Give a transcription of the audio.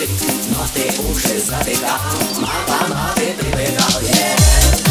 слышит, но ты уже задыхал, мама мало ты привыкал, yeah.